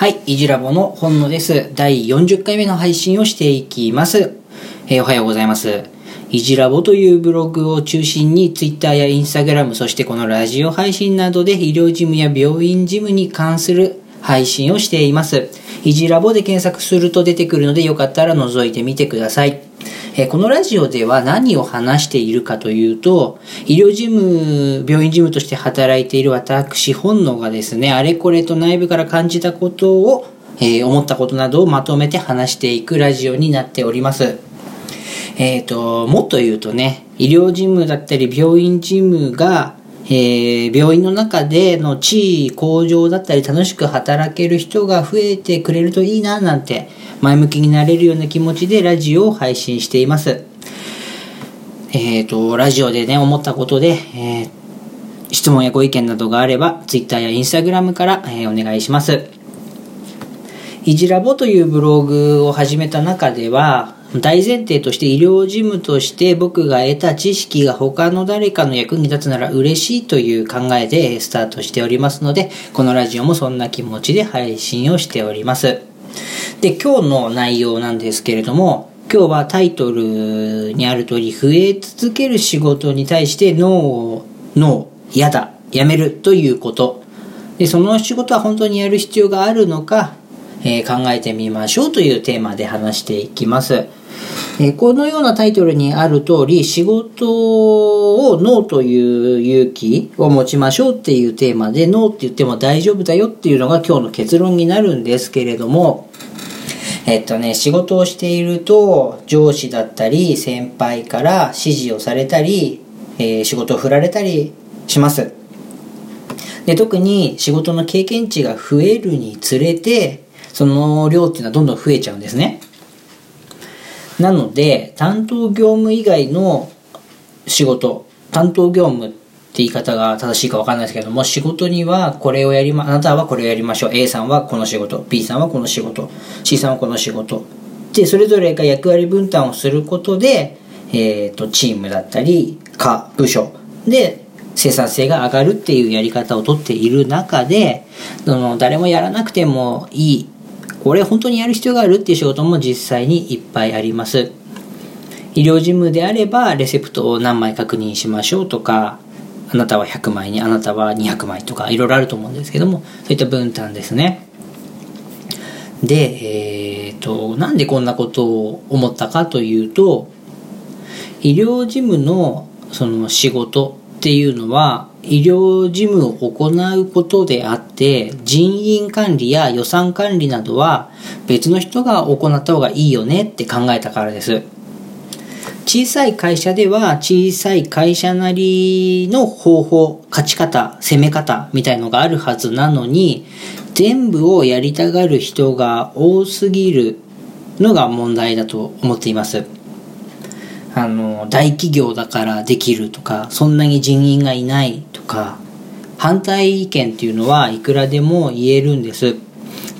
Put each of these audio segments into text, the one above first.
はい、イジラボの本野です。第40回目の配信をしていきます。えーおはようございます。イジラボというブログを中心に Twitter や Instagram、そしてこのラジオ配信などで医療事務や病院事務に関する配信をしています。イジラボで検索すると出てくるのでよかったら覗いてみてください。えこのラジオでは何を話しているかというと、医療事務、病院事務として働いている私本能がですね、あれこれと内部から感じたことを、えー思ったことなどをまとめて話していくラジオになっております。えっ、と、もっと言うとね、医療事務だったり病院事務が、えー病院の中での地位向上だったり楽しく働ける人が増えてくれるといいななんて前向きになれるような気持ちでラジオを配信しています。えっ、と、ラジオでね、思ったことで、えー質問やご意見などがあれば、Twitter や Instagram から、えーお願いします。いじラボというブログを始めた中では、大前提として医療事務として僕が得た知識が他の誰かの役に立つなら嬉しいという考えでスタートしておりますので、このラジオもそんな気持ちで配信をしております。で、今日の内容なんですけれども、今日はタイトルにある通り、増え続ける仕事に対してノーを、ノー、嫌だ、やめるということ。で、その仕事は本当にやる必要があるのか、えー考えてみましょうというテーマで話していきます。えこのようなタイトルにある通り、仕事をノーという勇気を持ちましょうっていうテーマで、ノーって言っても大丈夫だよっていうのが今日の結論になるんですけれども、えっとね、仕事をしていると、上司だったり、先輩から指示をされたり、えー仕事を振られたりします。で、特に仕事の経験値が増えるにつれて、その量っていうのはどんどん増えちゃうんですね。なので、担当業務以外の仕事、担当業務って言い方が正しいかわかんないですけども、仕事にはこれをやりま、あなたはこれをやりましょう。A さんはこの仕事、B さんはこの仕事、C さんはこの仕事。で、それぞれが役割分担をすることで、えっ、と、チームだったり、課、部署で生産性が上がるっていうやり方をとっている中で、その誰もやらなくてもいい、これ本当にやる必要があるっていう仕事も実際にいっぱいあります。医療事務であれば、レセプトを何枚確認しましょうとか、あなたは100枚に、あなたは200枚とか、いろいろあると思うんですけども、そういった分担ですね。で、えっ、と、なんでこんなことを思ったかというと、医療事務のその仕事っていうのは、医療事務を行うことであって、人員管理や予算管理などは別の人が行った方がいいよねって考えたからです。小さい会社では小さい会社なりの方法、勝ち方、攻め方みたいのがあるはずなのに、全部をやりたがる人が多すぎるのが問題だと思っています。あの、大企業だからできるとか、そんなに人員がいないか、反対意見っていうのはいくらでも言えるんです。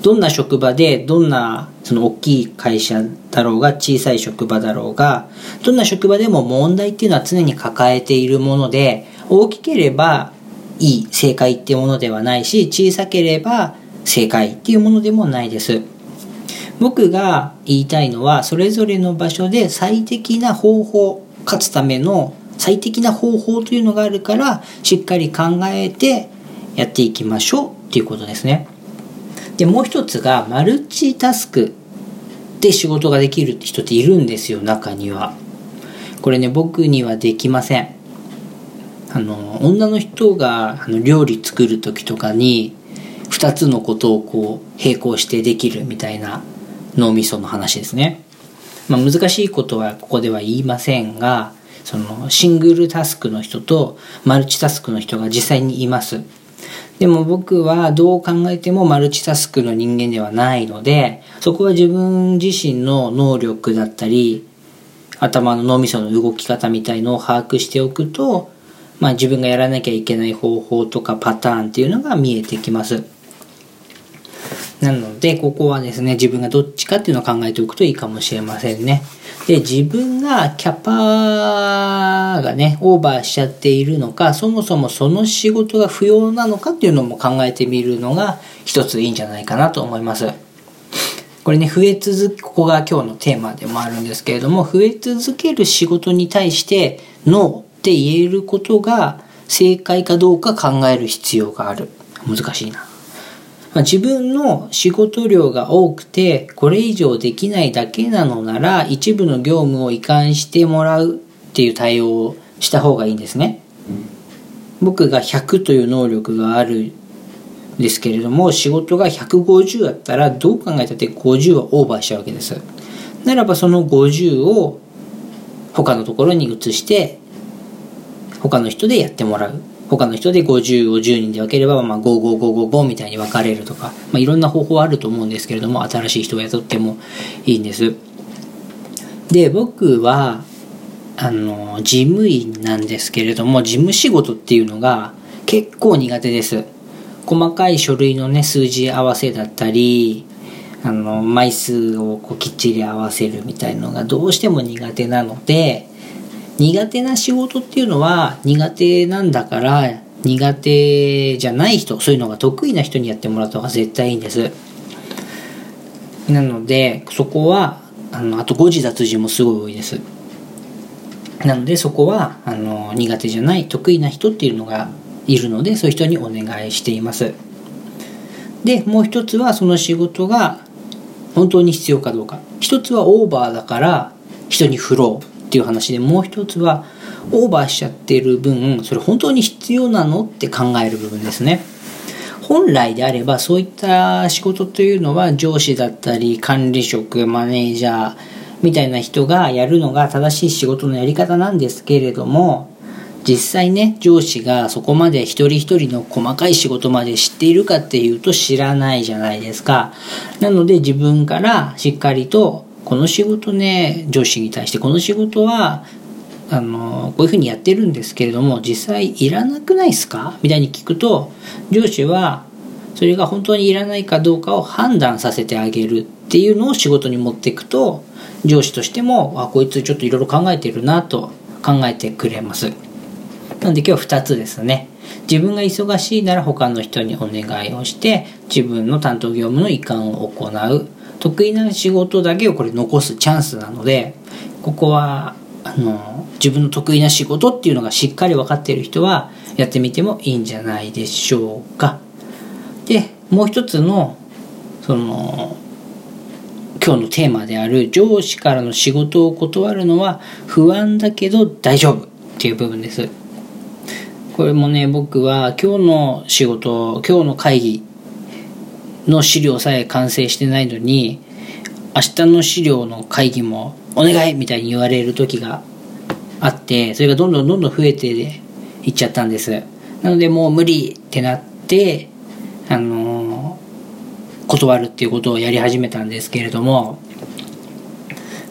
どんな職場で、どんなその大きい会社だろうが、小さい職場だろうが、どんな職場でも問題っていうのは常に抱えているもので、大きければいい、正解っていうものではないし、小さければ正解っていうものでもないです。僕が言いたいのはそれぞれの場所で最適な方法勝つための最適な方法というのがあるからしっかり考えてやっていきましょうっていうことですね。でもう一つがマルチタスクで仕事ができる人っているんですよ中には。これね僕にはできません。あの女の人があの料理作る時とかに2つのことをこう並行してできるみたいな脳みその話ですね。まあ、難しいことはここでは言いませんが、そのシングルタスクの人とマルチタスクの人が実際にいます。でも僕はどう考えてもマルチタスクの人間ではないので、そこは自分自身の能力だったり、頭の脳みその動き方みたいのを把握しておくと、まあ自分がやらなきゃいけない方法とかパターンっていうのが見えてきます。なので、ここはですね、自分がどっちかっていうのを考えておくといいかもしれませんね。で、自分がキャパがね、オーバーしちゃっているのか、そもそもその仕事が不要なのかっていうのも考えてみるのが一ついいんじゃないかなと思います。これね、増え続け、ここが今日のテーマでもあるんですけれども、増え続ける仕事に対してノーって言えることが正解かどうか考える必要がある。難しいな。まあ、自分の仕事量が多くて、これ以上できないだけなのなら、一部の業務を移管してもらうっていう対応をした方がいいんですね。僕が100という能力があるんですけれども、仕事が150だったら、どう考えたって50はオーバーしちゃうわけです。ならばその50を他のところに移して、他の人でやってもらう。他の人で50を10人で分ければ、まあ、55555みたいに分かれるとか、まあ、いろんな方法あると思うんですけれども新しい人を雇ってもいいんです。で僕はあの事務員なんですけれども事務仕事っていうのが結構苦手です。細かい書類のね数字合わせだったりあの枚数をこうきっちり合わせるみたいのがどうしても苦手なので苦手な仕事っていうのは苦手なんだから苦手じゃない人そういうのが得意な人にやってもらった方が絶対いいんです。なのでそこはあのあと誤字脱字もすごい多いです。なのでそこはあの苦手じゃない得意な人っていうのがいるのでそういう人にお願いしています。でもう一つはその仕事が本当に必要かどうか。一つはオーバーだから人に振ろうっていう話でもう一つはオーバーしちゃってる分それ本当に必要なのって考える部分ですね。本来であればそういった仕事というのは上司だったり管理職マネージャーみたいな人がやるのが正しい仕事のやり方なんですけれども実際ね上司がそこまで一人一人の細かい仕事まで知っているかっていうと知らないじゃないですか。なので自分からしっかりとこの仕事ね上司に対してこの仕事はあのこういうふうにやってるんですけれども実際いらなくないですか？みたいに聞くと上司はそれが本当にいらないかどうかを判断させてあげるっていうのを仕事に持っていくと上司としてもあこいつちょっといろいろ考えてるなと考えてくれます。なので今日2つですね。自分が忙しいなら他の人にお願いをして自分の担当業務の移管を行う。得意な仕事だけをこれ残すチャンスなのでここはあの自分の得意な仕事っていうのがしっかり分かっている人はやってみてもいいんじゃないでしょうか。でもう一つのその今日のテーマである上司からの仕事を断るのは不安だけど大丈夫っていう部分です。これもね僕は今日の仕事今日の会議の資料さえ完成してないのに明日の資料の会議もお願い!みたいに言われる時があってそれがどんどんどんどん増えていっちゃったんです。なのでもう無理ってなってあの断るっていうことをやり始めたんですけれども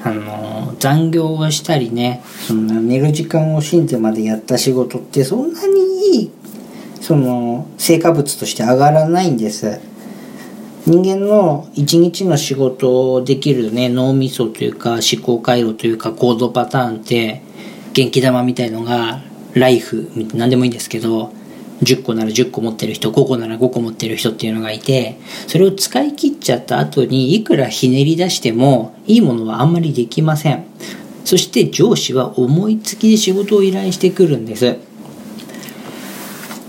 あの残業をしたりねそんな寝る時間を惜しんでまでやった仕事ってそんなにいいその成果物として上がらないんです。人間の一日の仕事をできるね脳みそというか思考回路というか行動パターンって元気玉みたいのがライフ何でもいいんですけど10個なら10個持ってる人5個なら5個持ってる人っていうのがいてそれを使い切っちゃった後にいくらひねり出してもいいものはあんまりできません。そして上司は思いつきで仕事を依頼してくるんです。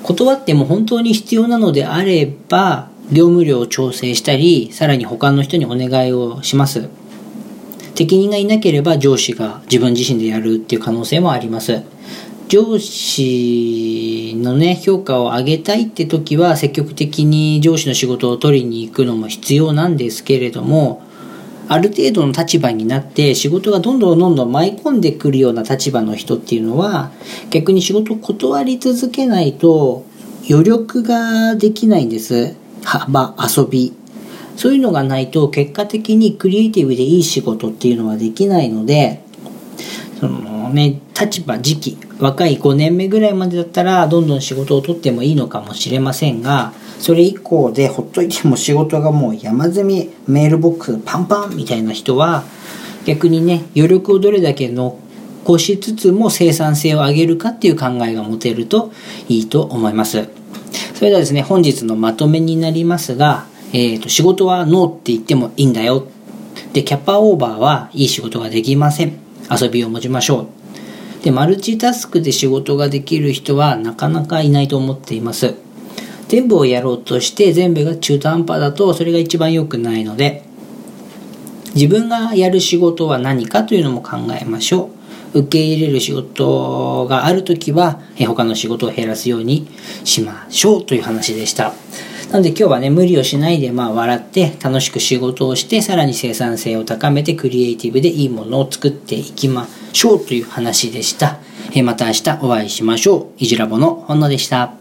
断っても本当に必要なのであれば業務量を調整したり、さらに他の人にお願いをします。適任がいなければ上司が自分自身でやるっていう可能性もあります。上司のね、評価を上げたいって時は積極的に上司の仕事を取りに行くのも必要なんですけれども、ある程度の立場になって仕事がどんどんどんどん舞い込んでくるような立場の人っていうのは逆に仕事を断り続けないと余力ができないんです。幅、遊び、そういうのがないと結果的にクリエイティブでいい仕事っていうのはできないので、そのね、立場、時期、若い5年目ぐらいまでだったらどんどん仕事を取ってもいいのかもしれませんがそれ以降でほっといても仕事がもう山積みメールボックスパンパンみたいな人は逆にね余力をどれだけ残しつつも生産性を上げるかっていう考えが持てるといいと思います。それではですね本日のまとめになりますが、えーと、仕事はノーって言ってもいいんだよ。でキャパオーバーはいい仕事ができません。遊びを持ちましょう。でマルチタスクで仕事ができる人はなかなかいないと思っています。全部をやろうとして全部が中途半端だとそれが一番良くないので自分がやる仕事は何かというのも考えましょう。受け入れる仕事がある時は他の仕事を減らすようにしましょうという話でした。なので今日はね無理をしないでまあ笑って楽しく仕事をしてさらに生産性を高めてクリエイティブでいいものを作っていきましょうという話でした。また明日お会いしましょう。いじらぼのほんのでした。